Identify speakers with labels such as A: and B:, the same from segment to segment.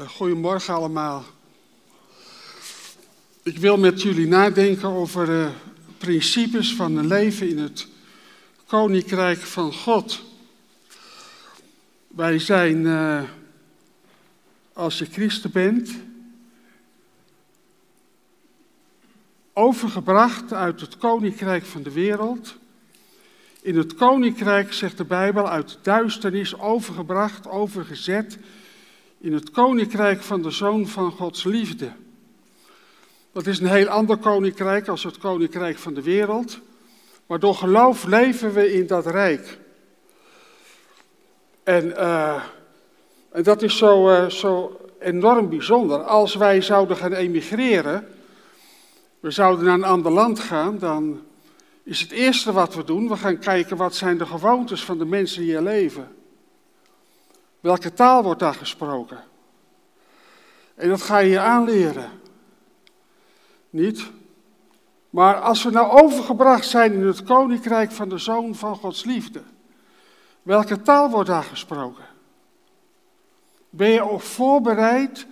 A: Uh, goedemorgen allemaal. Ik wil met jullie nadenken over de principes van een leven in het koninkrijk van God. Wij zijn, uh, als je christen bent, overgebracht uit het koninkrijk van de wereld. In het koninkrijk, zegt de Bijbel, uit duisternis overgebracht, overgezet in het koninkrijk van de Zoon van Gods liefde. Dat is een heel ander koninkrijk als het koninkrijk van de wereld. Maar door geloof leven we in dat rijk. En, uh, en dat is zo, uh, zo enorm bijzonder. Als wij zouden gaan emigreren, we zouden naar een ander land gaan, dan is het eerste wat we doen, we gaan kijken wat zijn de gewoontes van de mensen die hier leven. Welke taal wordt daar gesproken? En dat ga je je aanleren. Niet? Maar als we nou overgebracht zijn in het koninkrijk van de Zoon van Gods liefde, welke taal wordt daar gesproken? Ben je ook voorbereid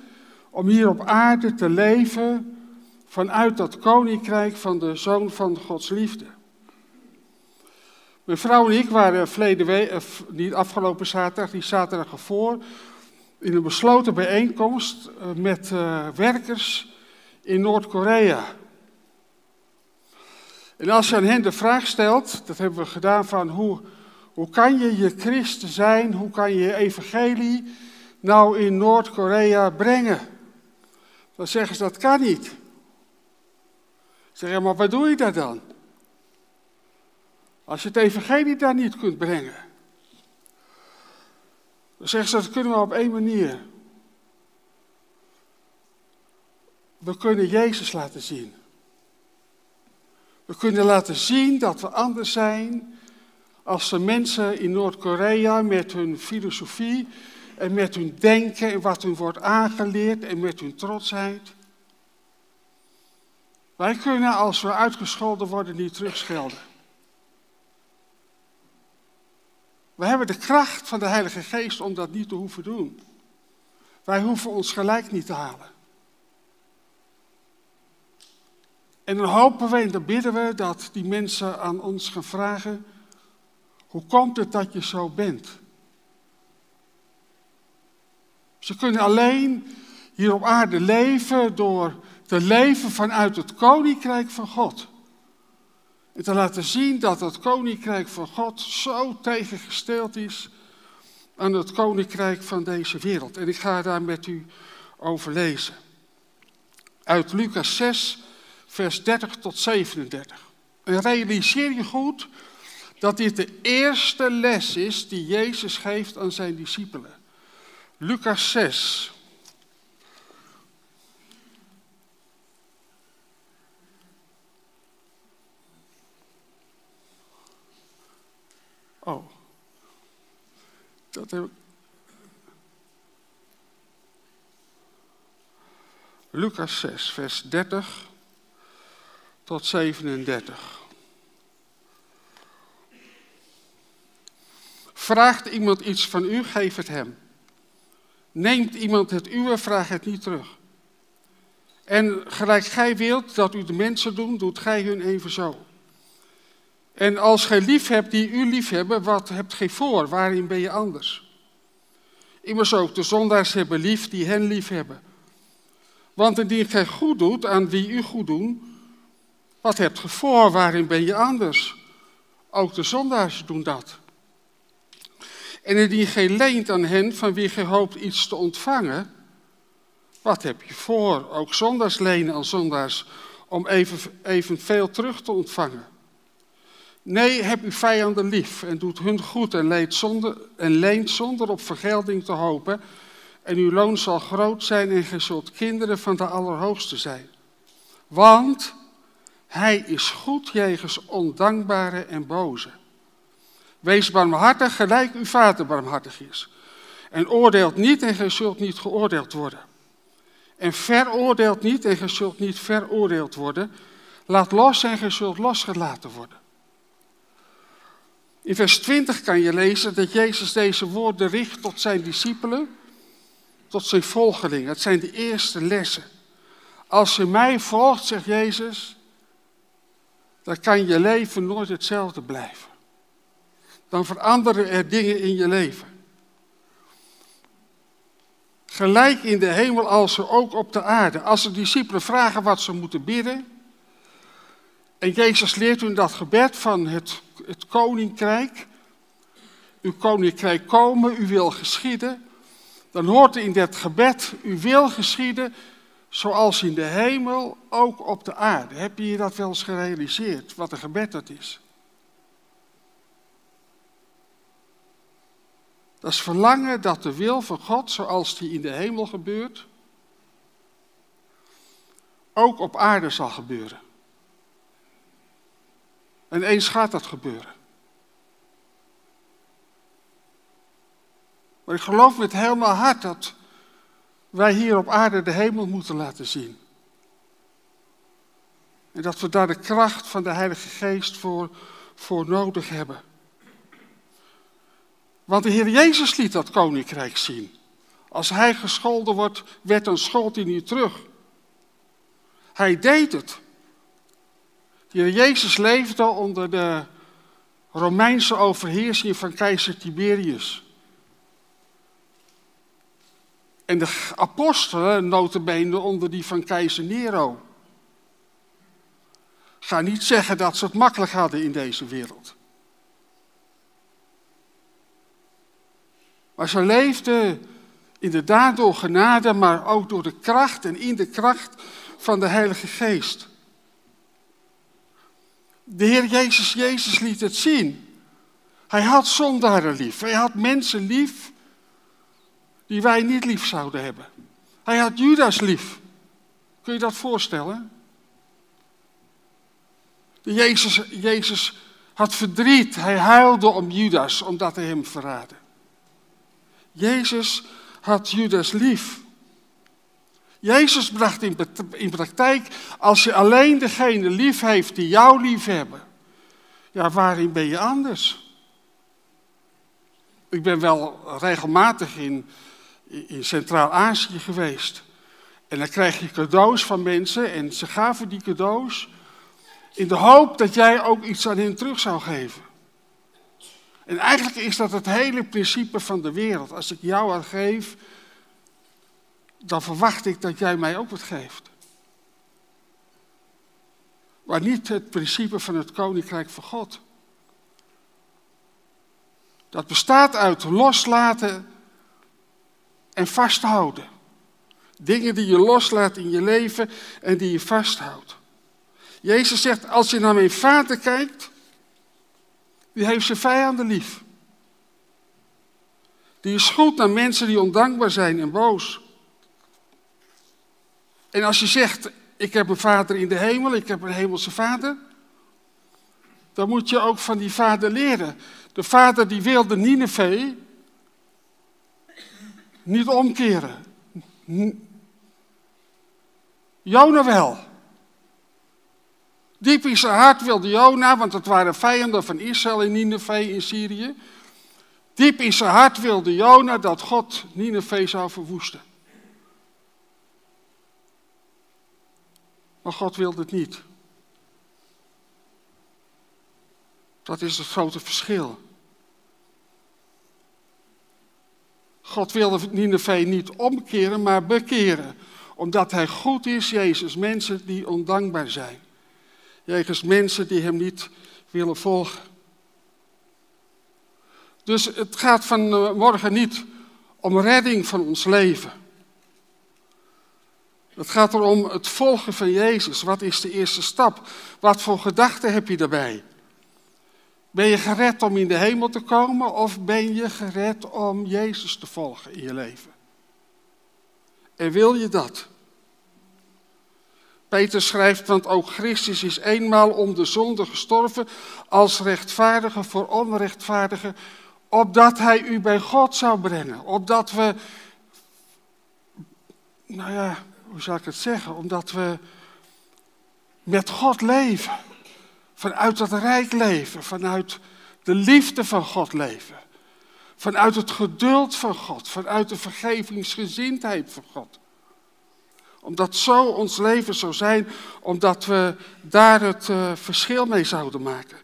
A: om hier op aarde te leven vanuit dat koninkrijk van de Zoon van Gods liefde? Mijn vrouw en ik waren verleden week, niet afgelopen zaterdag, die zaterdag ervoor, in een besloten bijeenkomst eh, met uh, werkers in Noord-Korea. En als je aan hen de vraag stelt, dat hebben we gedaan van hoe, hoe kan je je christen zijn, hoe kan je je evangelie nou in Noord-Korea brengen? Dan zeggen ze dat kan niet. Zeg maar wat doe je daar dan? Als je het evangelie daar niet kunt brengen. Dan zeggen ze, dat kunnen we op één manier. We kunnen Jezus laten zien. We kunnen laten zien dat we anders zijn als de mensen in Noord-Korea met hun filosofie en met hun denken en wat hun wordt aangeleerd en met hun trotsheid. Wij kunnen als we uitgescholden worden niet terugschelden. We hebben de kracht van de Heilige Geest om dat niet te hoeven doen. Wij hoeven ons gelijk niet te halen. En dan hopen we en dan bidden we dat die mensen aan ons gaan vragen: hoe komt het dat je zo bent? Ze kunnen alleen hier op aarde leven door te leven vanuit het koninkrijk van God. En te laten zien dat het koninkrijk van God zo tegengesteld is aan het koninkrijk van deze wereld. En ik ga daar met u over lezen. Uit Lucas 6, vers 30 tot 37. En realiseer je goed dat dit de eerste les is die Jezus geeft aan zijn discipelen. Lucas 6, Oh. Dat heb. Lucas 6, vers 30 tot 37. Vraagt iemand iets van u, geef het hem. Neemt iemand het uwe, vraag het niet terug. En gelijk gij wilt dat u de mensen doen, doet gij hun even zo. En als gij lief hebt die u lief hebben, wat hebt gij voor? Waarin ben je anders? Immers ook de zondaars hebben lief die hen lief hebben. Want indien gij goed doet aan wie u goed doen, wat hebt gij voor? Waarin ben je anders? Ook de zondaars doen dat. En indien gij leent aan hen van wie gij hoopt iets te ontvangen, wat heb je voor? Ook zondaars lenen aan zondaars om even, evenveel terug te ontvangen. Nee, heb uw vijanden lief en doet hun goed en, zonder, en leent zonder op vergelding te hopen. En uw loon zal groot zijn en gij zult kinderen van de Allerhoogste zijn. Want hij is goed jegens ondankbare en boze. Wees barmhartig gelijk uw vader barmhartig is. En oordeelt niet en gij zult niet geoordeeld worden. En veroordeelt niet en gij zult niet veroordeeld worden. Laat los en gij zult losgelaten worden. In vers 20 kan je lezen dat Jezus deze woorden richt tot zijn discipelen. tot zijn volgeling. Het zijn de eerste lessen. Als je mij volgt, zegt Jezus, dan kan je leven nooit hetzelfde blijven. Dan veranderen er dingen in je leven. Gelijk in de hemel als ook op de aarde. Als de discipelen vragen wat ze moeten bidden. En Jezus leert hun dat gebed van het, het koninkrijk. Uw koninkrijk komen, uw wil geschieden. Dan hoort in dat gebed, uw wil geschieden, zoals in de hemel, ook op de aarde. Heb je je dat wel eens gerealiseerd, wat een gebed dat is? Dat is verlangen dat de wil van God, zoals die in de hemel gebeurt, ook op aarde zal gebeuren. En eens gaat dat gebeuren. Maar ik geloof met heel mijn hart dat wij hier op aarde de hemel moeten laten zien. En dat we daar de kracht van de Heilige Geest voor, voor nodig hebben. Want de Heer Jezus liet dat koninkrijk zien. Als hij gescholden wordt, werd dan schold hij niet terug. Hij deed het. Jezus leefde onder de Romeinse overheersing van keizer Tiberius. En de apostelen notabene onder die van keizer Nero. ga niet zeggen dat ze het makkelijk hadden in deze wereld. Maar ze leefden inderdaad door genade, maar ook door de kracht en in de kracht van de Heilige Geest. De Heer Jezus, Jezus liet het zien. Hij had zondaren lief. Hij had mensen lief die wij niet lief zouden hebben. Hij had Judas lief. Kun je dat voorstellen? Jezus, Jezus had verdriet. Hij huilde om Judas omdat hij hem verraadde. Jezus had Judas lief. Jezus bracht in praktijk, als je alleen degene lief heeft die jou lief hebben, ja, waarin ben je anders? Ik ben wel regelmatig in, in Centraal-Azië geweest. En dan krijg je cadeaus van mensen en ze gaven die cadeaus in de hoop dat jij ook iets aan hen terug zou geven. En eigenlijk is dat het hele principe van de wereld. Als ik jou wat geef, dan verwacht ik dat jij mij ook wat geeft. Maar niet het principe van het koninkrijk van God. Dat bestaat uit loslaten en vasthouden. Dingen die je loslaat in je leven en die je vasthoudt. Jezus zegt, als je naar mijn vader kijkt, die heeft zijn vijanden lief. Die is goed naar mensen die ondankbaar zijn en boos. En als je zegt, ik heb een vader in de hemel, ik heb een hemelse vader, dan moet je ook van die vader leren. De vader die wilde Nineveh niet omkeren. Jona wel. Diep in zijn hart wilde Jona, want het waren vijanden van Israël in Nineveh in Syrië. Diep in zijn hart wilde Jona dat God Nineveh zou verwoesten. Maar God wilde het niet. Dat is het grote verschil. God wilde Nineveh niet omkeren, maar bekeren. Omdat hij goed is, Jezus, mensen die ondankbaar zijn. Jegens mensen die hem niet willen volgen. Dus het gaat vanmorgen niet om redding van ons leven. Het gaat erom het volgen van Jezus. Wat is de eerste stap? Wat voor gedachten heb je daarbij? Ben je gered om in de hemel te komen of ben je gered om Jezus te volgen in je leven? En wil je dat? Peter schrijft, want ook Christus is eenmaal om de zonde gestorven als rechtvaardige voor onrechtvaardige, opdat hij u bij God zou brengen. Opdat we, nou ja, hoe zou ik het zeggen? Omdat we met God leven. Vanuit het rijk leven, vanuit de liefde van God leven. Vanuit het geduld van God, vanuit de vergevingsgezindheid van God. Omdat zo ons leven zou zijn, omdat we daar het uh, verschil mee zouden maken.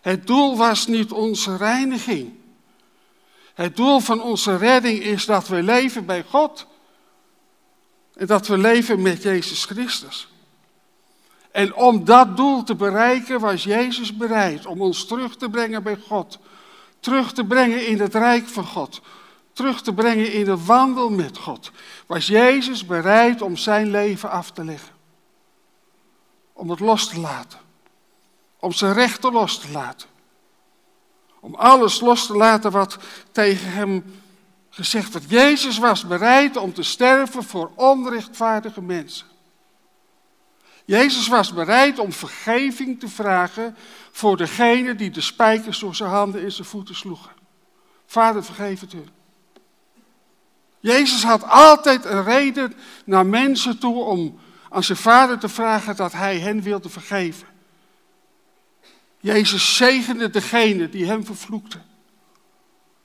A: Het doel was niet onze reiniging. Het doel van onze redding is dat we leven bij God. En dat we leven met Jezus Christus. En om dat doel te bereiken was Jezus bereid om ons terug te brengen bij God. Terug te brengen in het rijk van God. Terug te brengen in de wandel met God. Was Jezus bereid om zijn leven af te leggen. Om het los te laten. Om zijn rechten los te laten. Om alles los te laten wat tegen hem gezegd werd. Jezus was bereid om te sterven voor onrechtvaardige mensen. Jezus was bereid om vergeving te vragen voor degene die de spijkers door zijn handen en zijn voeten sloegen. Vader, vergeef het hun. Jezus had altijd een reden naar mensen toe om aan zijn vader te vragen dat hij hen wilde vergeven. Jezus zegende degene die hem vervloekte.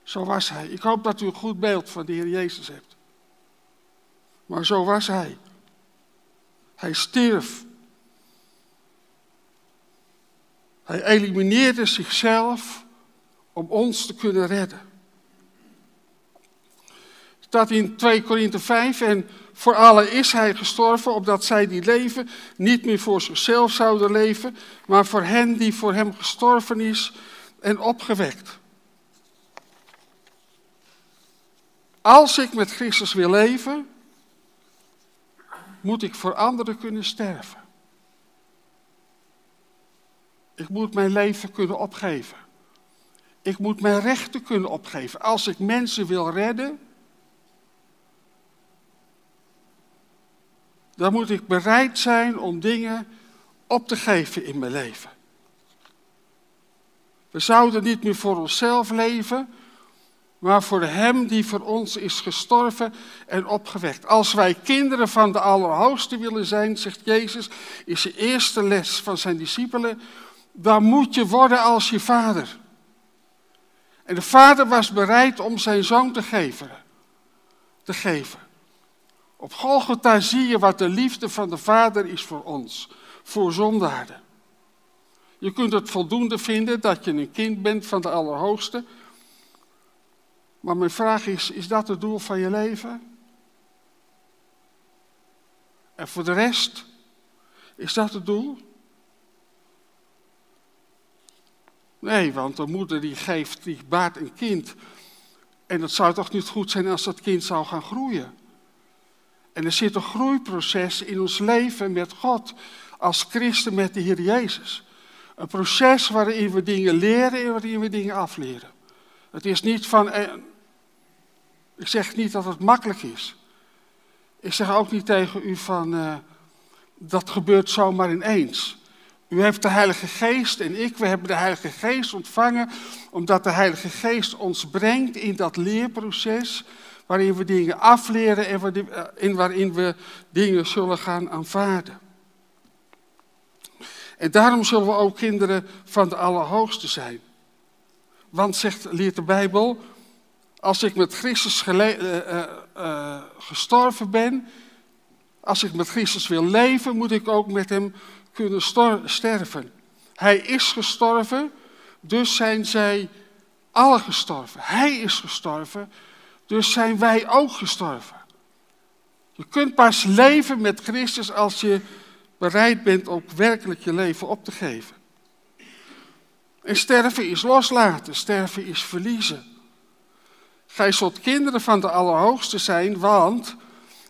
A: Zo was hij. Ik hoop dat u een goed beeld van de Heer Jezus hebt. Maar zo was hij. Hij stierf. Hij elimineerde zichzelf om ons te kunnen redden. Staat in 2 Korinthe 5 en voor allen is hij gestorven, opdat zij die leven niet meer voor zichzelf zouden leven, maar voor hen die voor hem gestorven is en opgewekt. Als ik met Christus wil leven, moet ik voor anderen kunnen sterven. Ik moet mijn leven kunnen opgeven. Ik moet mijn rechten kunnen opgeven. Als ik mensen wil redden, dan moet ik bereid zijn om dingen op te geven in mijn leven. We zouden niet meer voor onszelf leven, maar voor Hem die voor ons is gestorven en opgewekt. Als wij kinderen van de Allerhoogste willen zijn, zegt Jezus, is de eerste les van zijn discipelen, dan moet je worden als je vader. En de vader was bereid om zijn zoon te geven. Te geven. Op Golgotha zie je wat de liefde van de Vader is voor ons, voor zondaarden. Je kunt het voldoende vinden dat je een kind bent van de Allerhoogste. Maar mijn vraag is, is dat het doel van je leven? En voor de rest, is dat het doel? Nee, want de moeder die geeft, die baart een kind. En het zou toch niet goed zijn als dat kind zou gaan groeien. En er zit een groeiproces in ons leven met God als christen met de Heer Jezus. Een proces waarin we dingen leren en waarin we dingen afleren. Het is niet van, eh, ik zeg niet dat het makkelijk is. Ik zeg ook niet tegen u van, uh, dat gebeurt zomaar ineens. U heeft de Heilige Geest en ik, we hebben de Heilige Geest ontvangen, omdat de Heilige Geest ons brengt in dat leerproces waarin we dingen afleren en waarin we dingen zullen gaan aanvaarden. En daarom zullen we ook kinderen van de Allerhoogste zijn. Want, zegt, leert de Bijbel, als ik met Christus uh, uh, gestorven ben, als ik met Christus wil leven, moet ik ook met hem kunnen sterven. Hij is gestorven, dus zijn zij alle gestorven. Hij is gestorven, dus zijn wij ook gestorven. Je kunt pas leven met Christus als je bereid bent om werkelijk je leven op te geven. En sterven is loslaten, sterven is verliezen. Gij zult kinderen van de Allerhoogste zijn, want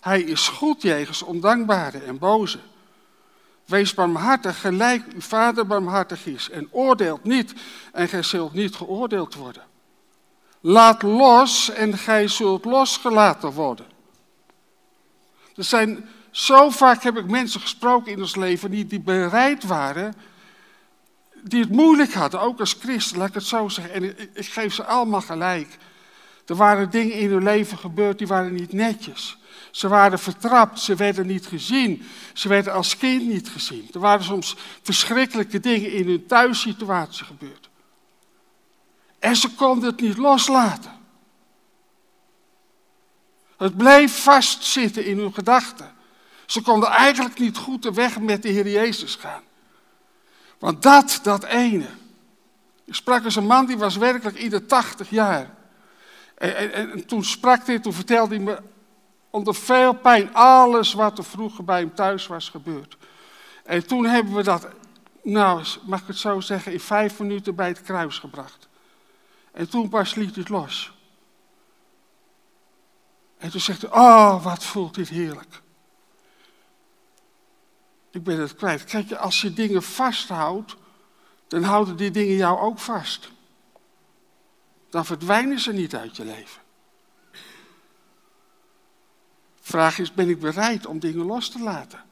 A: hij is goed jegens ondankbare en boze. Wees barmhartig, gelijk uw vader barmhartig is. En oordeelt niet, en gij zult niet geoordeeld worden. Laat los en gij zult losgelaten worden. Er zijn, zo vaak heb ik mensen gesproken in ons leven die, die bereid waren, die het moeilijk hadden, ook als christen, laat ik het zo zeggen. En ik, geef ze allemaal gelijk. Er waren dingen in hun leven gebeurd die waren niet netjes. Ze waren vertrapt, ze werden niet gezien, ze werden als kind niet gezien. Er waren soms verschrikkelijke dingen in hun thuissituatie gebeurd. En ze konden het niet loslaten. Het bleef vastzitten in hun gedachten. Ze konden eigenlijk niet goed de weg met de Heer Jezus gaan. Want dat, dat ene. Ik sprak eens een man die was werkelijk ieder 80 jaar. En, en, en, toen sprak hij, toen vertelde hij me onder veel pijn alles wat er vroeger bij hem thuis was gebeurd. En toen hebben we dat, nou mag ik het zo zeggen, in vijf minuten bij het kruis gebracht. En toen pas liet het los. En toen zegt hij, oh wat voelt dit heerlijk. Ik ben het kwijt. Kijk, als je dingen vasthoudt, dan houden die dingen jou ook vast. Dan verdwijnen ze niet uit je leven. Vraag is, ben ik bereid om dingen los te laten?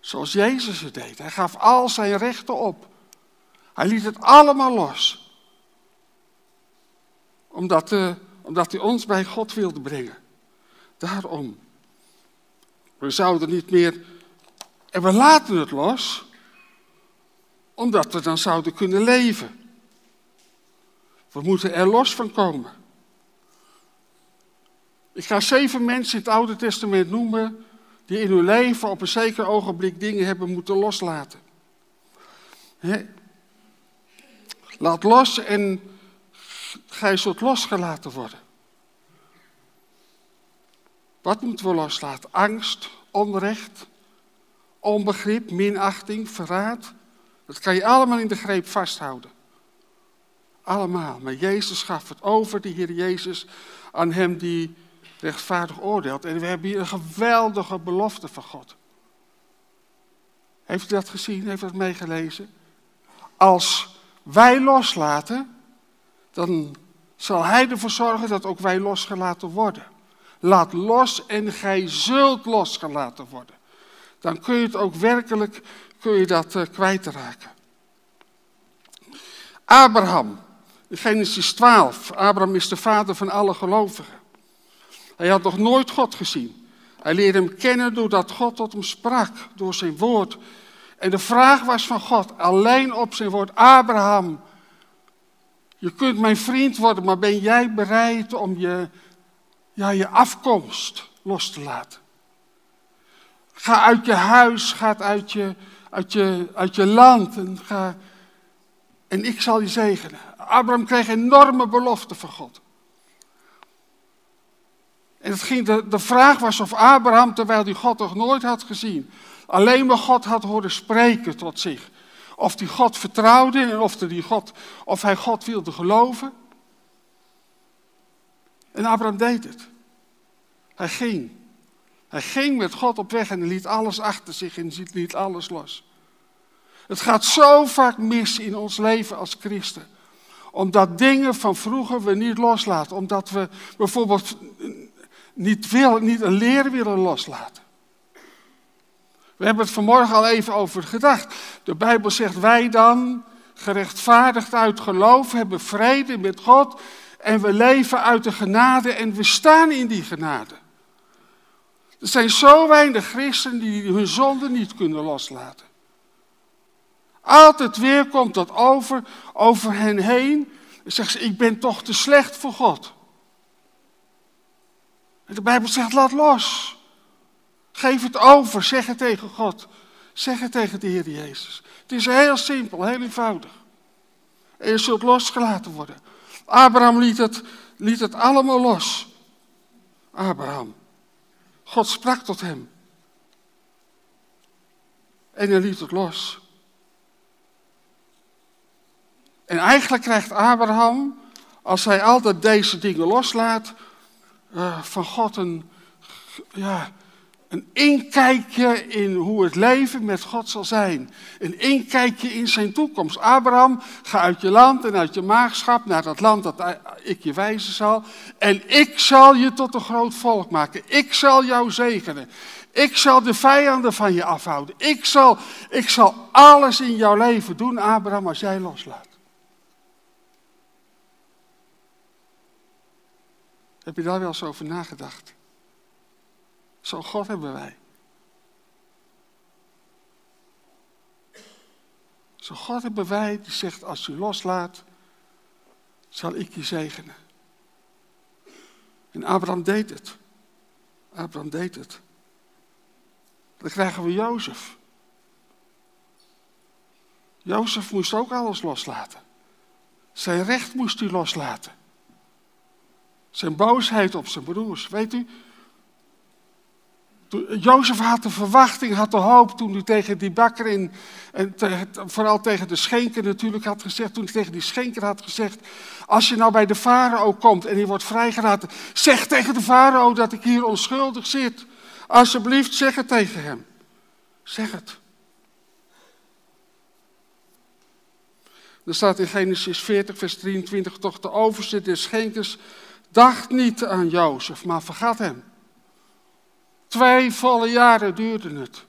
A: Zoals Jezus het deed. Hij gaf al zijn rechten op. Hij liet het allemaal los. Omdat, uh, omdat hij ons bij God wilde brengen. Daarom. We zouden niet meer. En we laten het los. Omdat we dan zouden kunnen leven. We moeten er los van komen. Ik ga zeven mensen in het Oude Testament noemen die in hun leven op een zeker ogenblik dingen hebben moeten loslaten. Laat los en gij zult losgelaten worden. Wat moeten we loslaten? Angst, onrecht, onbegrip, minachting, verraad. Dat kan je allemaal in de greep vasthouden. Allemaal. Maar Jezus gaf het over, de Heer Jezus, aan hem die rechtvaardig oordeelt. En we hebben hier een geweldige belofte van God. Heeft u dat gezien? Heeft u dat meegelezen? Als wij loslaten, dan zal Hij ervoor zorgen dat ook wij losgelaten worden. Laat los en gij zult losgelaten worden. Dan kun je het ook werkelijk, kun je dat uh, kwijtraken. Abraham, Genesis 12. Abraham is de vader van alle gelovigen. Hij had nog nooit God gezien. Hij leerde hem kennen doordat God tot hem sprak, door zijn woord. En de vraag was van God, alleen op zijn woord, Abraham, je kunt mijn vriend worden, maar ben jij bereid om je, ja, je afkomst los te laten? Ga uit je huis, ga uit je, uit je, uit je land en, ga, en ik zal je zegenen. Abraham kreeg enorme beloften van God. En het ging, de, de vraag was of Abraham, terwijl hij God nog nooit had gezien, alleen maar God had horen spreken tot zich. Of hij God vertrouwde en of, die God, of hij God wilde geloven. En Abraham deed het. Hij ging. Hij ging met God op weg en liet alles achter zich en liet alles los. Het gaat zo vaak mis in ons leven als christen. Omdat dingen van vroeger we niet loslaten. Omdat we bijvoorbeeld niet, wil, niet een leer willen loslaten. We hebben het vanmorgen al even over gedacht. De Bijbel zegt wij dan, gerechtvaardigd uit geloof, hebben vrede met God en we leven uit de genade en we staan in die genade. Er zijn zo weinig christenen die hun zonde niet kunnen loslaten. Altijd weer komt dat over, over hen heen. En zegt ze, ik ben toch te slecht voor God. De Bijbel zegt, laat los. Geef het over, zeg het tegen God. Zeg het tegen de Heer Jezus. Het is heel simpel, heel eenvoudig. En je zult losgelaten worden. Abraham liet het, liet het allemaal los. Abraham. God sprak tot hem. En hij liet het los. En eigenlijk krijgt Abraham, als hij altijd deze dingen loslaat, uh, van God een, ja, een inkijkje in hoe het leven met God zal zijn. Een inkijkje in zijn toekomst. Abraham, ga uit je land en uit je maagschap naar dat land dat ik je wijzen zal. En ik zal je tot een groot volk maken. Ik zal jou zegenen. Ik zal de vijanden van je afhouden. Ik zal, ik zal alles in jouw leven doen, Abraham, als jij loslaat. Heb je daar wel eens over nagedacht? Zo'n God hebben wij. Zo'n God hebben wij die zegt, als u loslaat, zal ik je zegenen. En Abraham deed het. Abraham deed het. Dan krijgen we Jozef. Jozef moest ook alles loslaten. Zijn recht moest hij loslaten. Zijn boosheid op zijn broers. Weet u, Jozef had de verwachting, had de hoop toen hij tegen die bakker in, en vooral tegen de schenker natuurlijk had gezegd, toen hij tegen die schenker had gezegd, als je nou bij de farao komt en je wordt vrijgelaten, zeg tegen de farao dat ik hier onschuldig zit. Alsjeblieft, zeg het tegen hem. Zeg het. Er staat in Genesis 40, vers 23, toch de overste des schenkers dacht niet aan Jozef, maar vergat hem. Twee volle jaren duurde het.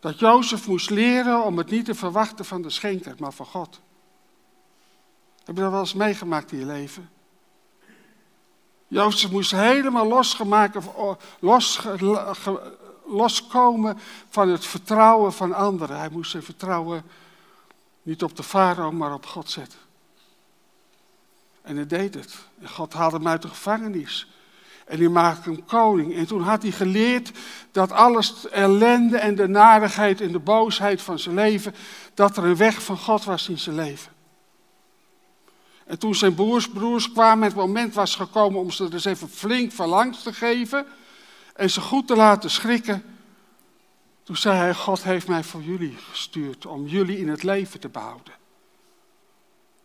A: Dat Jozef moest leren om het niet te verwachten van de schenker, maar van God. Heb je dat wel eens meegemaakt in je leven? Jozef moest helemaal losgemaakt, los, loskomen van het vertrouwen van anderen. Hij moest zijn vertrouwen niet op de farao, maar op God zetten. En hij deed het. En God haalde hem uit de gevangenis. En die maakte hem koning. En toen had hij geleerd dat alles ellende en de narigheid en de boosheid van zijn leven, dat er een weg van God was in zijn leven. En toen zijn broers, broers kwamen, het moment was gekomen om ze er eens even flink van te geven en ze goed te laten schrikken. Toen zei hij, God heeft mij voor jullie gestuurd om jullie in het leven te behouden.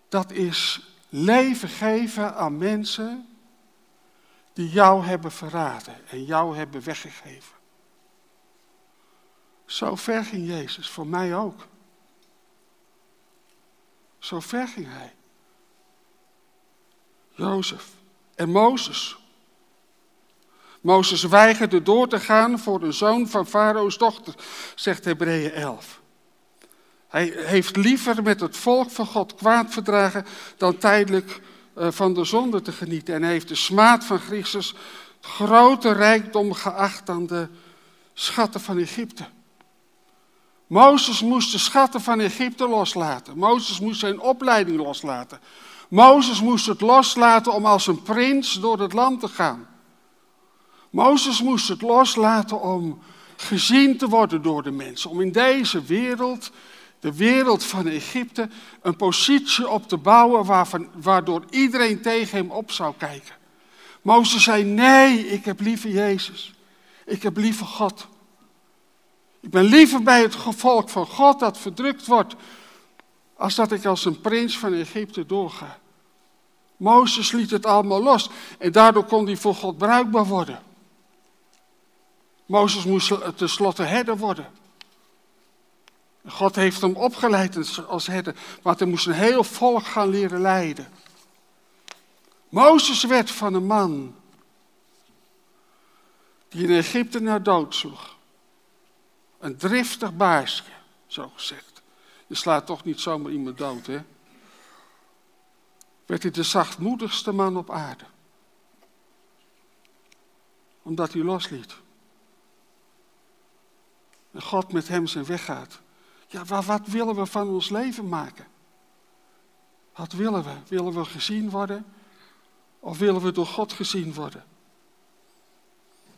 A: Dat is leven geven aan mensen die jou hebben verraden en jou hebben weggegeven. Zo ver ging Jezus, voor mij ook. Zo ver ging hij. Jozef en Mozes. Mozes weigerde door te gaan voor de zoon van Farao's dochter, zegt Hebreeën 11. Hij heeft liever met het volk van God kwaad verdragen dan tijdelijk van de zonde te genieten. En heeft de smaad van Christus grote rijkdom geacht dan de schatten van Egypte. Mozes moest de schatten van Egypte loslaten. Mozes moest zijn opleiding loslaten. Mozes moest het loslaten om als een prins door het land te gaan. Mozes moest het loslaten om gezien te worden door de mensen. Om in deze wereld de wereld van Egypte, een positie op te bouwen waarvan, waardoor iedereen tegen hem op zou kijken. Mozes zei, nee, ik heb liever Jezus. Ik heb liever God. Ik ben liever bij het volk van God dat verdrukt wordt, als dat ik als een prins van Egypte doorga. Mozes liet het allemaal los en daardoor kon hij voor God bruikbaar worden. Mozes moest tenslotte herder worden. God heeft hem opgeleid als herder, want hij moest een heel volk gaan leren leiden. Mozes werd van een man die in Egypte naar dood sloeg. Een driftig baasje, zo gezegd. Je slaat toch niet zomaar iemand dood, hè? Werd hij de zachtmoedigste man op aarde. Omdat hij losliet. En God met hem zijn weg gaat. Ja, wat, wat willen we van ons leven maken? Wat willen we? Willen we gezien worden? Of willen we door God gezien worden?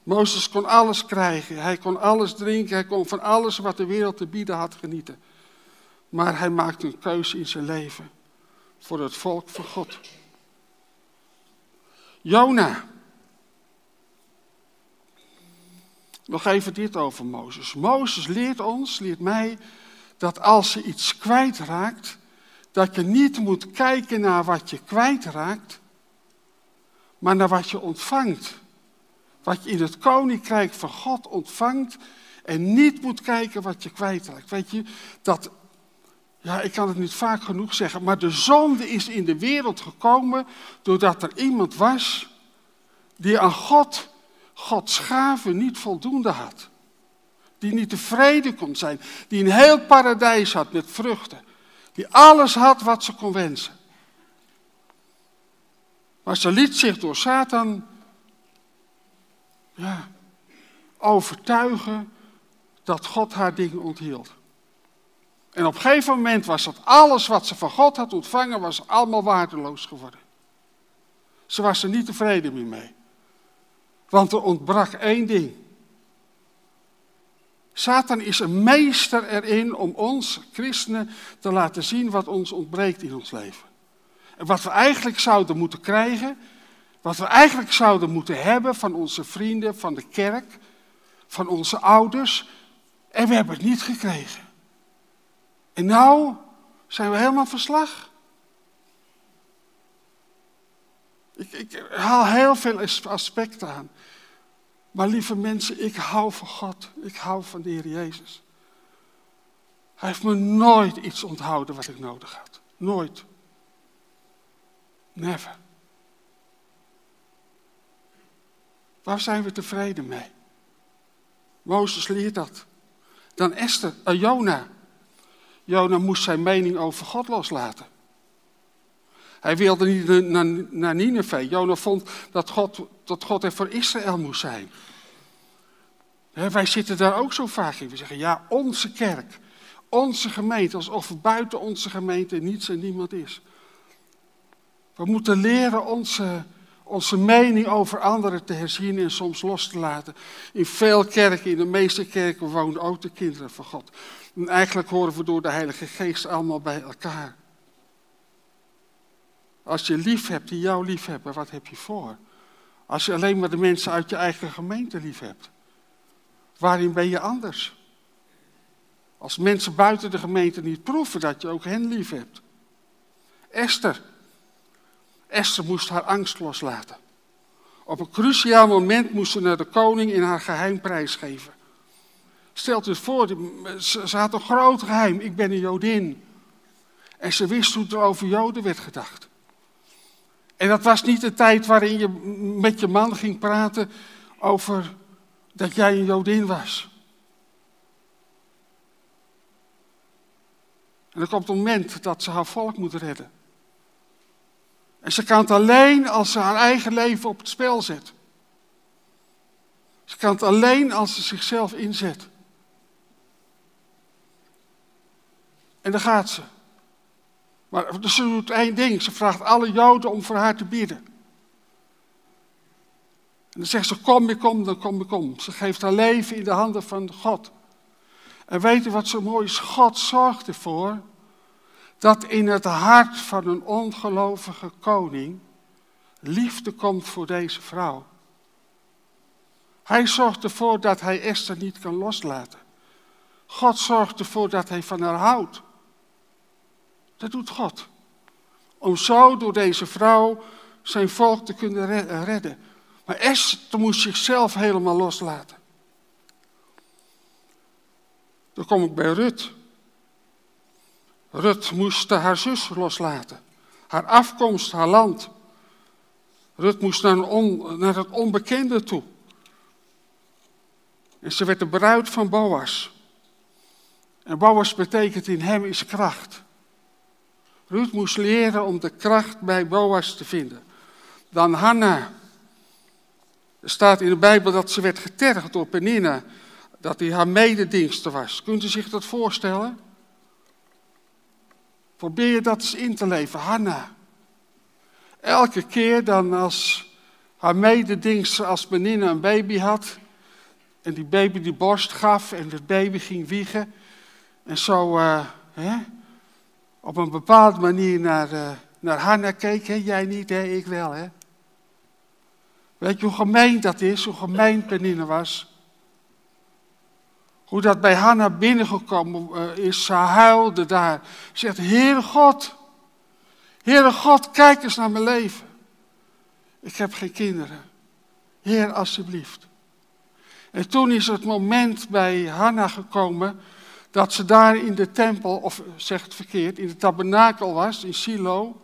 A: Mozes kon alles krijgen, hij kon alles drinken, hij kon van alles wat de wereld te bieden had genieten. Maar hij maakte een keuze in zijn leven voor het volk van God. Jona. Nog even dit over Mozes. Mozes leert ons, leert mij, dat als je iets kwijtraakt, dat je niet moet kijken naar wat je kwijtraakt, maar naar wat je ontvangt. Wat je in het koninkrijk van God ontvangt en niet moet kijken wat je kwijtraakt. Weet je, dat, ja, ik kan het niet vaak genoeg zeggen, maar de zonde is in de wereld gekomen doordat er iemand was die aan God, Gods gaven niet voldoende had die niet tevreden kon zijn, die een heel paradijs had met vruchten, die alles had wat ze kon wensen. Maar ze liet zich door Satan ja, overtuigen dat God haar dingen onthield. En op een gegeven moment was dat alles wat ze van God had ontvangen, was allemaal waardeloos geworden. Ze was er niet tevreden meer mee. Want er ontbrak één ding. Satan is een meester erin om ons, christenen, te laten zien wat ons ontbreekt in ons leven. En wat we eigenlijk zouden moeten krijgen, wat we eigenlijk zouden moeten hebben van onze vrienden, van de kerk, van onze ouders. En we hebben het niet gekregen. En nou zijn we helemaal verslag. Ik, ik haal heel veel aspecten aan. Maar lieve mensen, ik hou van God. Ik hou van de Heer Jezus. Hij heeft me nooit iets onthouden wat ik nodig had. Nooit. Never. Waar zijn we tevreden mee? Mozes leert dat. Dan Esther, uh, Jona. Jona moest zijn mening over God loslaten. Hij wilde niet naar, Nineveh. Jona vond dat God, dat God er voor Israël moest zijn. wij zitten daar ook zo vaak in. We zeggen, ja, onze kerk, onze gemeente, alsof buiten onze gemeente niets en niemand is. We moeten leren onze, onze mening over anderen te herzien en soms los te laten. In veel kerken, in de meeste kerken, wonen ook de kinderen van God. En eigenlijk horen we door de Heilige Geest allemaal bij elkaar. Als je lief hebt die jou lief hebben, wat heb je voor? Als je alleen maar de mensen uit je eigen gemeente lief hebt, waarin ben je anders? Als mensen buiten de gemeente niet proeven dat je ook hen lief hebt. Esther. Esther moest haar angst loslaten. Op een cruciaal moment moest ze naar de koning in haar geheim prijsgeven. Stelt u voor, ze had een groot geheim. Ik ben een Jodin. En ze wist hoe er over Joden werd gedacht. En dat was niet de tijd waarin je met je man ging praten over dat jij een Jodin was. En er komt een moment dat ze haar volk moet redden. En ze kan het alleen als ze haar eigen leven op het spel zet. Ze kan het alleen als ze zichzelf inzet. En dan gaat ze. Maar ze doet één ding. Ze vraagt alle Joden om voor haar te bidden. En dan zegt ze, kom ik kom, dan kom ik kom. Ze geeft haar leven in de handen van God. En weet u wat zo mooi is? God zorgt ervoor dat in het hart van een ongelovige koning liefde komt voor deze vrouw. Hij zorgt ervoor dat hij Esther niet kan loslaten. God zorgt ervoor dat hij van haar houdt. Dat doet God. Om zo door deze vrouw zijn volk te kunnen eh, redden. Maar Esther moest zichzelf helemaal loslaten. Dan kom ik bij Rut. Rut moest haar zus loslaten. Haar afkomst, haar land. Rut moest naar, naar het onbekende toe. En ze werd de bruid van Boas. En Boas betekent in hem is kracht. Ruth moest leren om de kracht bij Boas te vinden. Dan Hanna. Er staat in de Bijbel dat ze werd getergd door Penina. Dat hij haar mededingster was. Kunt u zich dat voorstellen? Probeer je dat eens in te leven, Hanna. Elke keer dan als haar mededingster als Penina een baby had. En die baby die borst gaf en het baby ging wiegen. En zo, uh, hè, op een bepaalde manier naar, uh, naar Hanna keek. Jij niet, hè? ik wel. Hè? Weet je hoe gemeen dat is, hoe gemeen Penine was? Hoe dat bij Hanna binnengekomen uh, is, ze huilde daar. Ze zegt, Heere God, Heere God, kijk eens naar mijn leven. Ik heb geen kinderen. Heer, alsjeblieft. En toen is het moment bij Hanna gekomen dat ze daar in de tempel, of zeg het verkeerd, in de tabernakel was, in Silo.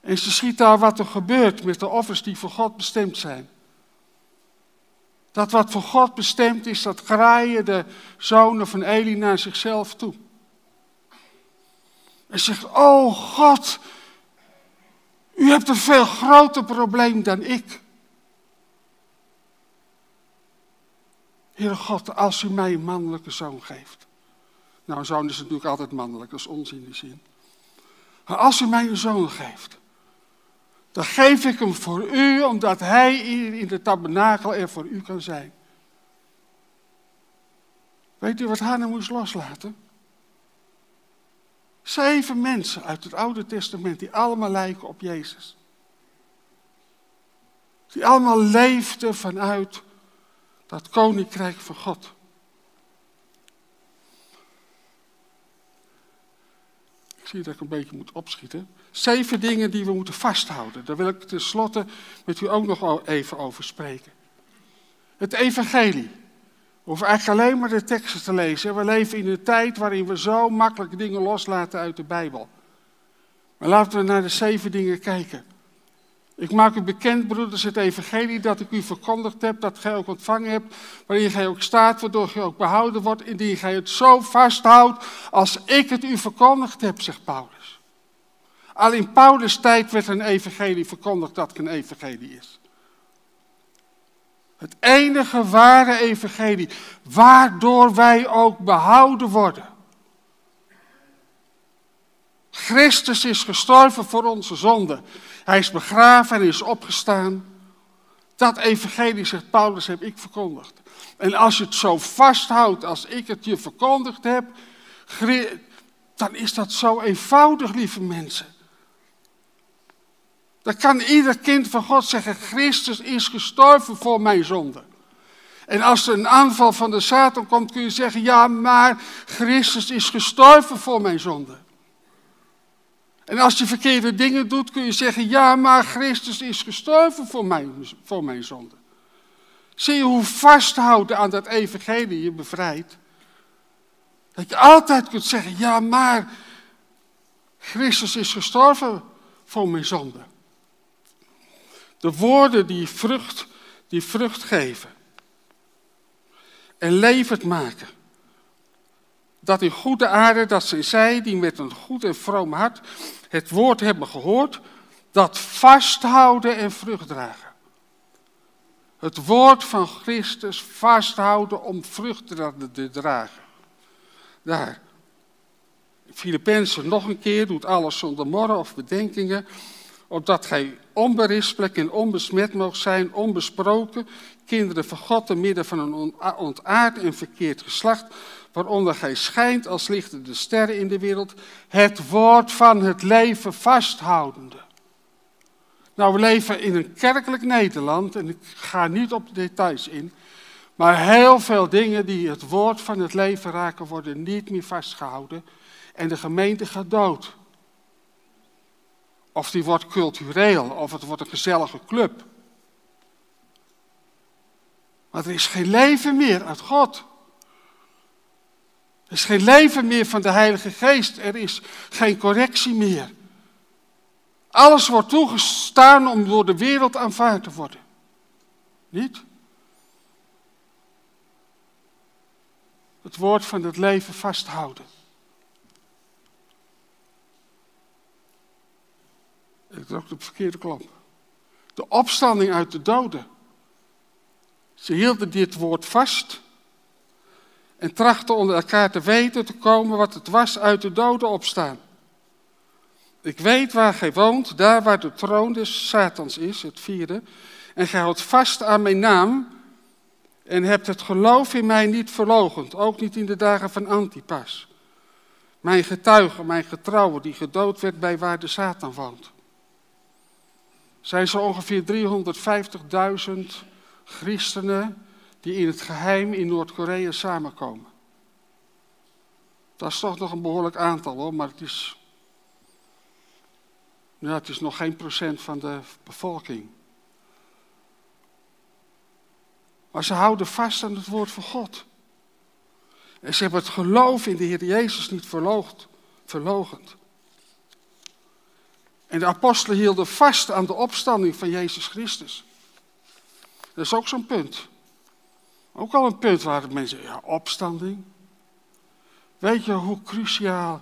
A: En ze ziet daar wat er gebeurt met de offers die voor God bestemd zijn. Dat wat voor God bestemd is, dat graaien de zonen van Eli naar zichzelf toe. En zegt, oh God, u hebt een veel groter probleem dan ik. Heere God, als u mij een mannelijke zoon geeft. Nou, een zoon is natuurlijk altijd mannelijk, dat is onzin in die zin. Maar als u mij een zoon geeft, Dan geef ik hem voor u, omdat hij hier in de tabernakel er voor u kan zijn. Weet u wat Hanna moest loslaten? Zeven mensen uit het Oude Testament die allemaal lijken op Jezus. Die allemaal leefden vanuit dat koninkrijk van God. Ik zie dat ik een beetje moet opschieten. Zeven dingen die we moeten vasthouden. Daar wil ik tenslotte met u ook nog even over spreken. Het evangelie. We hoeven eigenlijk alleen maar de teksten te lezen. We leven in een tijd waarin we zo makkelijk dingen loslaten uit de Bijbel. Maar laten we naar de zeven dingen kijken. Ik maak u bekend, broeders, het evangelie dat ik u verkondigd heb, dat gij ook ontvangen hebt, waarin gij ook staat, waardoor gij ook behouden wordt, indien gij het zo vasthoudt als ik het u verkondigd heb, zegt Paulus. Al in Paulus' tijd werd een evangelie verkondigd dat een evangelie is. Het enige ware evangelie, waardoor wij ook behouden worden. Christus is gestorven voor onze zonden. Hij is begraven en is opgestaan. Dat evangelie, zegt Paulus, heb ik verkondigd. En als je het zo vasthoudt als ik het je verkondigd heb, dan is dat zo eenvoudig, lieve mensen. Dan kan ieder kind van God zeggen, Christus is gestorven voor mijn zonde. En als er een aanval van de Satan komt, kun je zeggen, ja, maar Christus is gestorven voor mijn zonde. En als je verkeerde dingen doet, kun je zeggen, ja, maar Christus is gestorven voor mijn, voor mijn zonde. Zie je hoe vasthouden aan dat evangelie je bevrijdt? Dat je altijd kunt zeggen, ja, maar Christus is gestorven voor mijn zonde. De woorden die vrucht, die vrucht geven. En levend maken. Dat in goede aarde, dat zijn zij die met een goed en vroom hart het woord hebben gehoord, dat vasthouden en vrucht dragen. Het woord van Christus vasthouden om vrucht te dragen. Daar. Filippenzen nog een keer, doet alles zonder morren of bedenkingen, opdat gij onberispelijk en onbesmet moogt zijn, onbesproken, kinderen van God, te midden van een ontaard en verkeerd geslacht, waaronder gij schijnt als lichten de sterren in de wereld, het woord van het leven vasthoudende. Nou, we leven in een kerkelijk Nederland en ik ga niet op de details in, maar heel veel dingen die het woord van het leven raken worden niet meer vastgehouden en de gemeente gaat dood. Of die wordt cultureel, of het wordt een gezellige club. Maar er is geen leven meer uit God. Er is geen leven meer van de Heilige Geest. Er is geen correctie meer. Alles wordt toegestaan om door de wereld aanvaard te worden. Niet? Het woord van het leven vasthouden. Ik druk de verkeerde klap. De opstanding uit de doden. Ze hielden dit woord vast en trachten onder elkaar te weten te komen wat het was uit de doden opstaan. Ik weet waar gij woont, daar waar de troon des Satans is, het vierde, en gij houdt vast aan mijn naam en hebt het geloof in mij niet verlogend, ook niet in de dagen van Antipas. Mijn getuige, mijn getrouwe, die gedood werd bij waar de Satan woont. Zijn zo ongeveer 350.000 christenen die in het geheim in Noord-Korea samenkomen. Dat is toch nog een behoorlijk aantal hoor, maar het is, ja, het is nog geen procent van de bevolking. Maar ze houden vast aan het woord van God. En ze hebben het geloof in de Heer Jezus niet verlogend. En de apostelen hielden vast aan de opstanding van Jezus Christus. Dat is ook zo'n punt. Ook al een punt waar mensen, ja, opstanding. Weet je hoe cruciaal,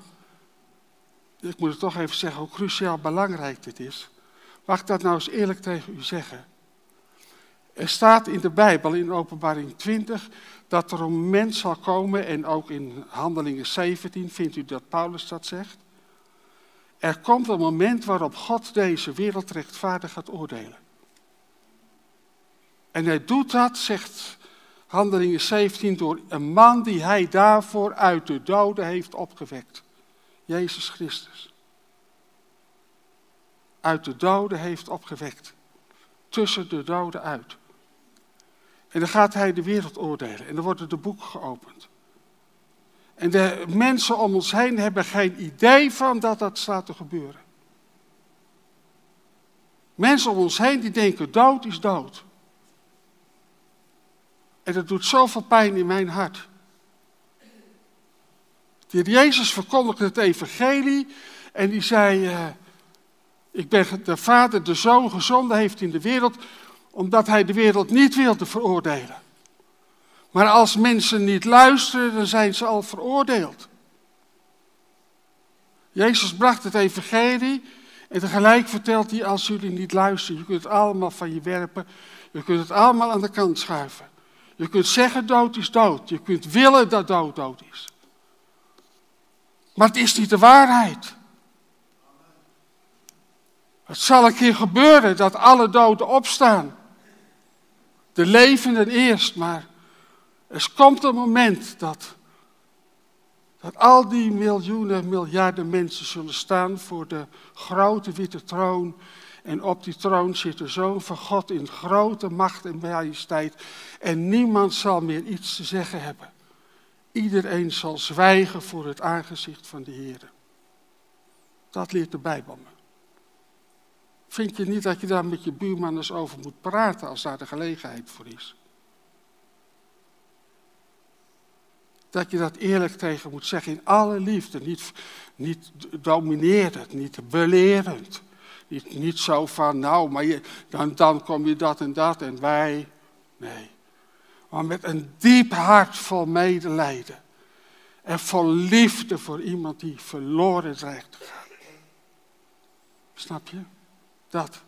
A: ik moet het toch even zeggen, hoe cruciaal belangrijk dit is? Mag ik dat nou eens eerlijk tegen u zeggen? Er staat in de Bijbel, in openbaring 20, dat er een moment zal komen, en ook in Handelingen 17 vindt u dat Paulus dat zegt. Er komt een moment waarop God deze wereld rechtvaardig gaat oordelen. En hij doet dat, zegt Handelingen 17, door een man die hij daarvoor uit de doden heeft opgewekt. Jezus Christus. Uit de doden heeft opgewekt. Tussen de doden uit. En dan gaat hij de wereld oordelen en dan worden de boeken geopend. En de mensen om ons heen hebben geen idee van dat dat staat te gebeuren. Mensen om ons heen die denken dood is dood. En dat doet zoveel pijn in mijn hart. De Jezus verkondigde het evangelie en die zei, uh, ik ben de Vader, de Zoon gezonden heeft in de wereld, omdat hij de wereld niet wilde veroordelen. Maar als mensen niet luisteren, dan zijn ze al veroordeeld. Jezus bracht het evangelie en tegelijk vertelt hij, als jullie niet luisteren, je kunt het allemaal van je werpen, je kunt het allemaal aan de kant schuiven. Je kunt zeggen dood is dood, je kunt willen dat dood dood is. Maar het is niet de waarheid. Het zal een keer gebeuren dat alle doden opstaan. De levenden eerst, maar er komt een moment dat, dat al die miljoenen, miljarden mensen zullen staan voor de grote witte troon. En op die troon zit de Zoon van God in grote macht en majesteit. En niemand zal meer iets te zeggen hebben. Iedereen zal zwijgen voor het aangezicht van de Heer. Dat leert de Bijbel me. Vind je niet dat je daar met je buurman eens over moet praten als daar de gelegenheid voor is? Dat je dat eerlijk tegen moet zeggen in alle liefde. Niet, niet dominerend, niet belerend. Niet, niet zo van, nou, maar dan, dan kom je dat en dat en wij. Nee. Maar met een diep hart vol medelijden. En vol liefde voor iemand die verloren dreigt te gaan. Snap je? Dat.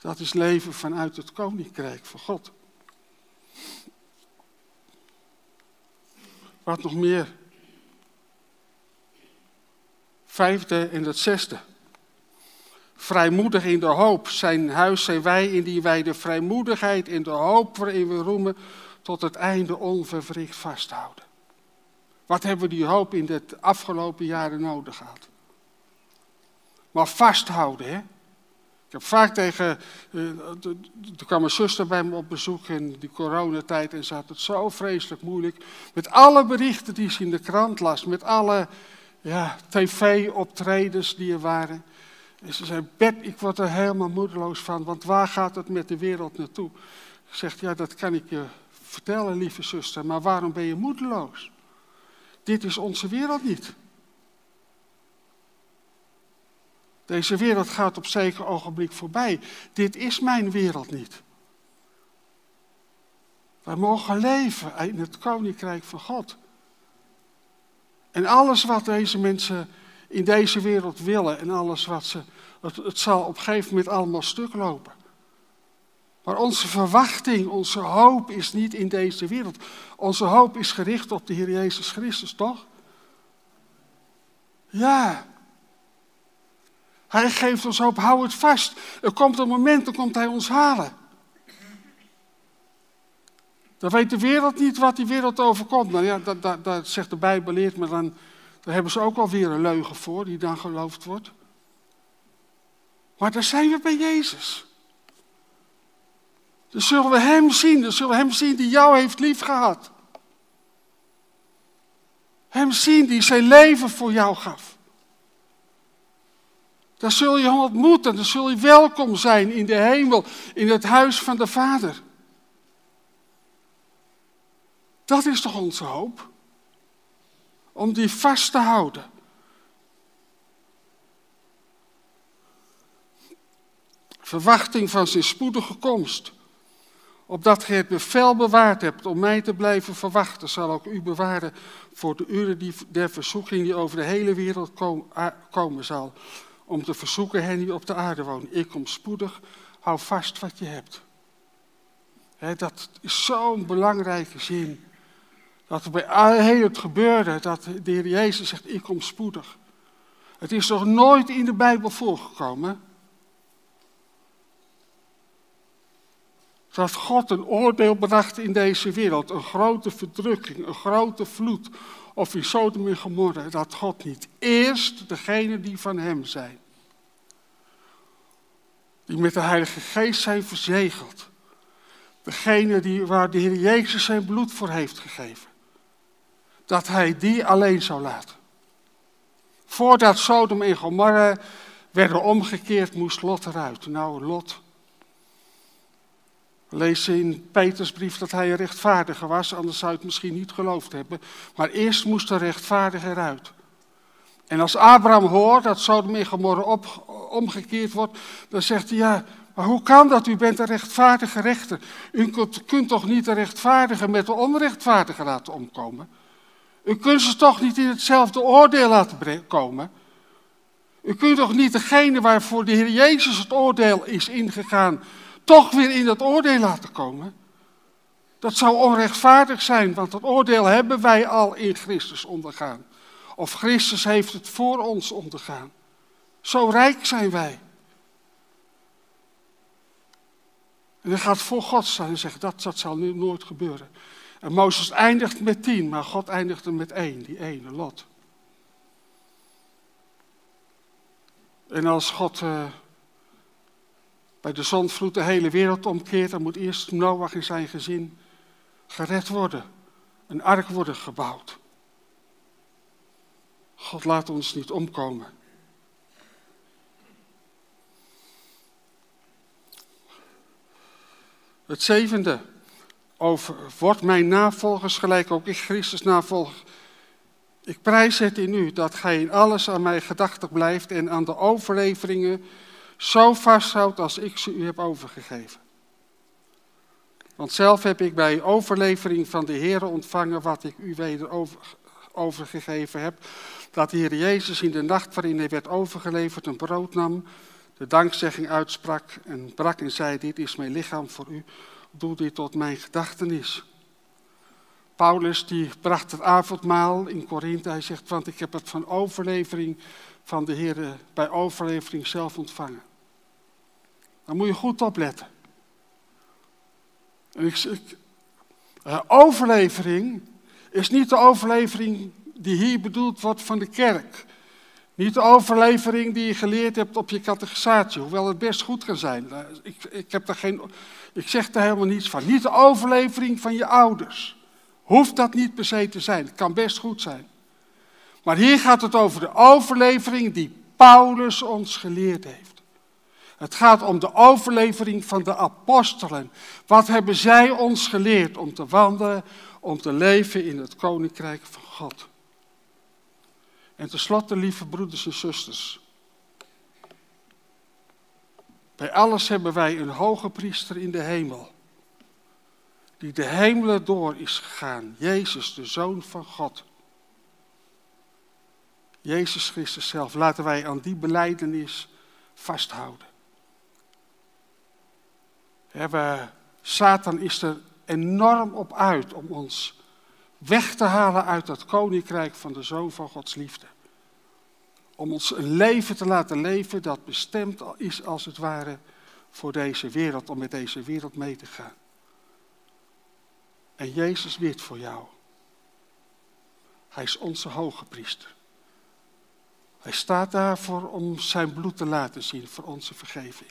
A: Dat is leven vanuit het koninkrijk van God. Wat nog meer? Vijfde en het zesde. Vrijmoedig in de hoop. Zijn huis zijn wij, indien wij de vrijmoedigheid in de hoop waarin we roemen, tot het einde onverwricht vasthouden. Wat hebben we die hoop in de afgelopen jaren nodig gehad? Maar vasthouden, hè? Ik heb vaak tegen, uh, er kwam een zuster bij me op bezoek in die coronatijd en ze had het zo vreselijk moeilijk. Met alle berichten die ze in de krant las, met alle ja, tv-optredens die er waren. En ze zei, Bert, ik word er helemaal moedeloos van, want waar gaat het met de wereld naartoe? Ik zeg, ja, dat kan ik je vertellen, lieve zuster, maar waarom ben je moedeloos? Dit is onze wereld niet. Deze wereld gaat op zeker ogenblik voorbij. Dit is mijn wereld niet. Wij mogen leven in het koninkrijk van God. En alles wat deze mensen in deze wereld willen en alles wat ze. Het, zal op een gegeven moment allemaal stuk lopen. Maar onze verwachting, onze hoop is niet in deze wereld. Onze hoop is gericht op de Heer Jezus Christus, toch? Ja. Hij geeft ons hoop, hou het vast. Er komt een moment, dan komt hij ons halen. Dan weet de wereld niet wat die wereld overkomt. Nou ja, dat, dat, dat zegt de Bijbel leert, maar dan, daar hebben ze ook alweer een leugen voor, die dan geloofd wordt. Maar daar zijn we bij Jezus. Dan zullen we Hem zien, dan zullen we Hem zien die jou heeft liefgehad. Hem zien die zijn leven voor jou gaf. Dan zul je hem ontmoeten, dan zul je welkom zijn in de hemel, in het huis van de Vader. Dat is toch onze hoop? Om die vast te houden. Verwachting van zijn spoedige komst. Opdat gij het bevel bewaard hebt om mij te blijven verwachten, zal ook u bewaren voor de uren die, der verzoeking die over de hele wereld komen zal om te verzoeken hen die op de aarde wonen. Ik kom spoedig, hou vast wat je hebt. dat is zo'n belangrijke zin. Dat bij heel het gebeurde, dat de Heer Jezus zegt, ik kom spoedig. Het is nog nooit in de Bijbel voorgekomen dat God een oordeel bracht in deze wereld, een grote verdrukking, een grote vloed, of in Sodom en Gomorra, dat God niet eerst degene die van hem zijn, die met de Heilige Geest zijn verzegeld, degene die, waar de Heer Jezus zijn bloed voor heeft gegeven, dat hij die alleen zou laten. Voordat Sodom en Gomorra werden omgekeerd, moest Lot eruit. Nou, Lot. Lees in Peters brief dat hij een rechtvaardige was, anders zou je het misschien niet geloofd hebben. Maar eerst moest de rechtvaardige eruit. En als Abraham hoort dat Sodom en Gomorra op, omgekeerd wordt, dan zegt hij, ja, maar hoe kan dat? U bent een rechtvaardige rechter. U kunt, kunt toch niet de rechtvaardige met de onrechtvaardige laten omkomen? U kunt ze toch niet in hetzelfde oordeel laten komen? U kunt toch niet degene waarvoor de Heer Jezus het oordeel is ingegaan, toch weer in dat oordeel laten komen? Dat zou onrechtvaardig zijn, want dat oordeel hebben wij al in Christus ondergaan. Of Christus heeft het voor ons ondergaan. Zo rijk zijn wij. En hij gaat voor God staan en zegt, dat, dat zal nu nooit gebeuren. En Mozes eindigt met tien, maar God eindigde met één, die ene, Lot. En als God uh, bij de zondvloed de hele wereld omkeert, dan moet eerst Noach en zijn gezin gered worden. Een ark worden gebouwd. God laat ons niet omkomen. Het zevende over, word mijn navolgers gelijk ook ik Christus navolg. Ik prijs het in u dat gij in alles aan mij gedachtig blijft en aan de overleveringen zo vasthoudt als ik ze u heb overgegeven. Want zelf heb ik bij overlevering van de Heer ontvangen wat ik u weder over, overgegeven heb. Dat de Heer Jezus in de nacht waarin hij werd overgeleverd een brood nam, de dankzegging uitsprak en brak en zei, dit is mijn lichaam voor u doe dit tot mijn gedachtenis. Paulus die bracht het avondmaal in Korinthe. Hij zegt, want ik heb het van overlevering van de Heer bij overlevering zelf ontvangen. Dan moet je goed opletten. En ik, uh, overlevering is niet de overlevering die hier bedoeld wordt van de kerk. Niet de overlevering die je geleerd hebt op je catechisatie, hoewel het best goed kan zijn. Ik, ik, heb daar geen, ik zeg daar helemaal niets van. Niet de overlevering van je ouders. Hoeft dat niet per se te zijn. Het kan best goed zijn. Maar hier gaat het over de overlevering die Paulus ons geleerd heeft. Het gaat om de overlevering van de apostelen. Wat hebben zij ons geleerd om te wandelen, om te leven in het koninkrijk van God? En tenslotte, lieve broeders en zusters. Bij alles hebben wij een hoge priester in de hemel. Die de hemelen door is gegaan. Jezus, de Zoon van God. Jezus Christus zelf. Laten wij aan die beleidenis vasthouden. Satan is er enorm op uit om ons weg te halen uit dat koninkrijk van de Zoon van Gods liefde. Om ons een leven te laten leven dat bestemd is als het ware voor deze wereld, om met deze wereld mee te gaan. En Jezus weet voor jou. Hij is onze hoge priester. Hij staat daarvoor om zijn bloed te laten zien voor onze vergeving.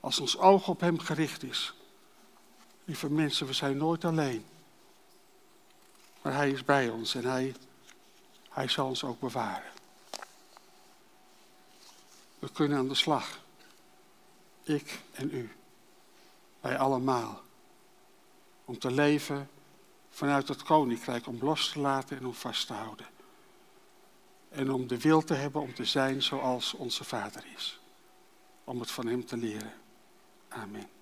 A: Als ons oog op hem gericht is. Lieve mensen, we zijn nooit alleen. Maar hij is bij ons en hij, hij zal ons ook bewaren. We kunnen aan de slag. Ik en u. Wij allemaal. Om te leven vanuit het koninkrijk, om los te laten en om vast te houden. En om de wil te hebben om te zijn zoals onze Vader is. Om het van Hem te leren. Amen.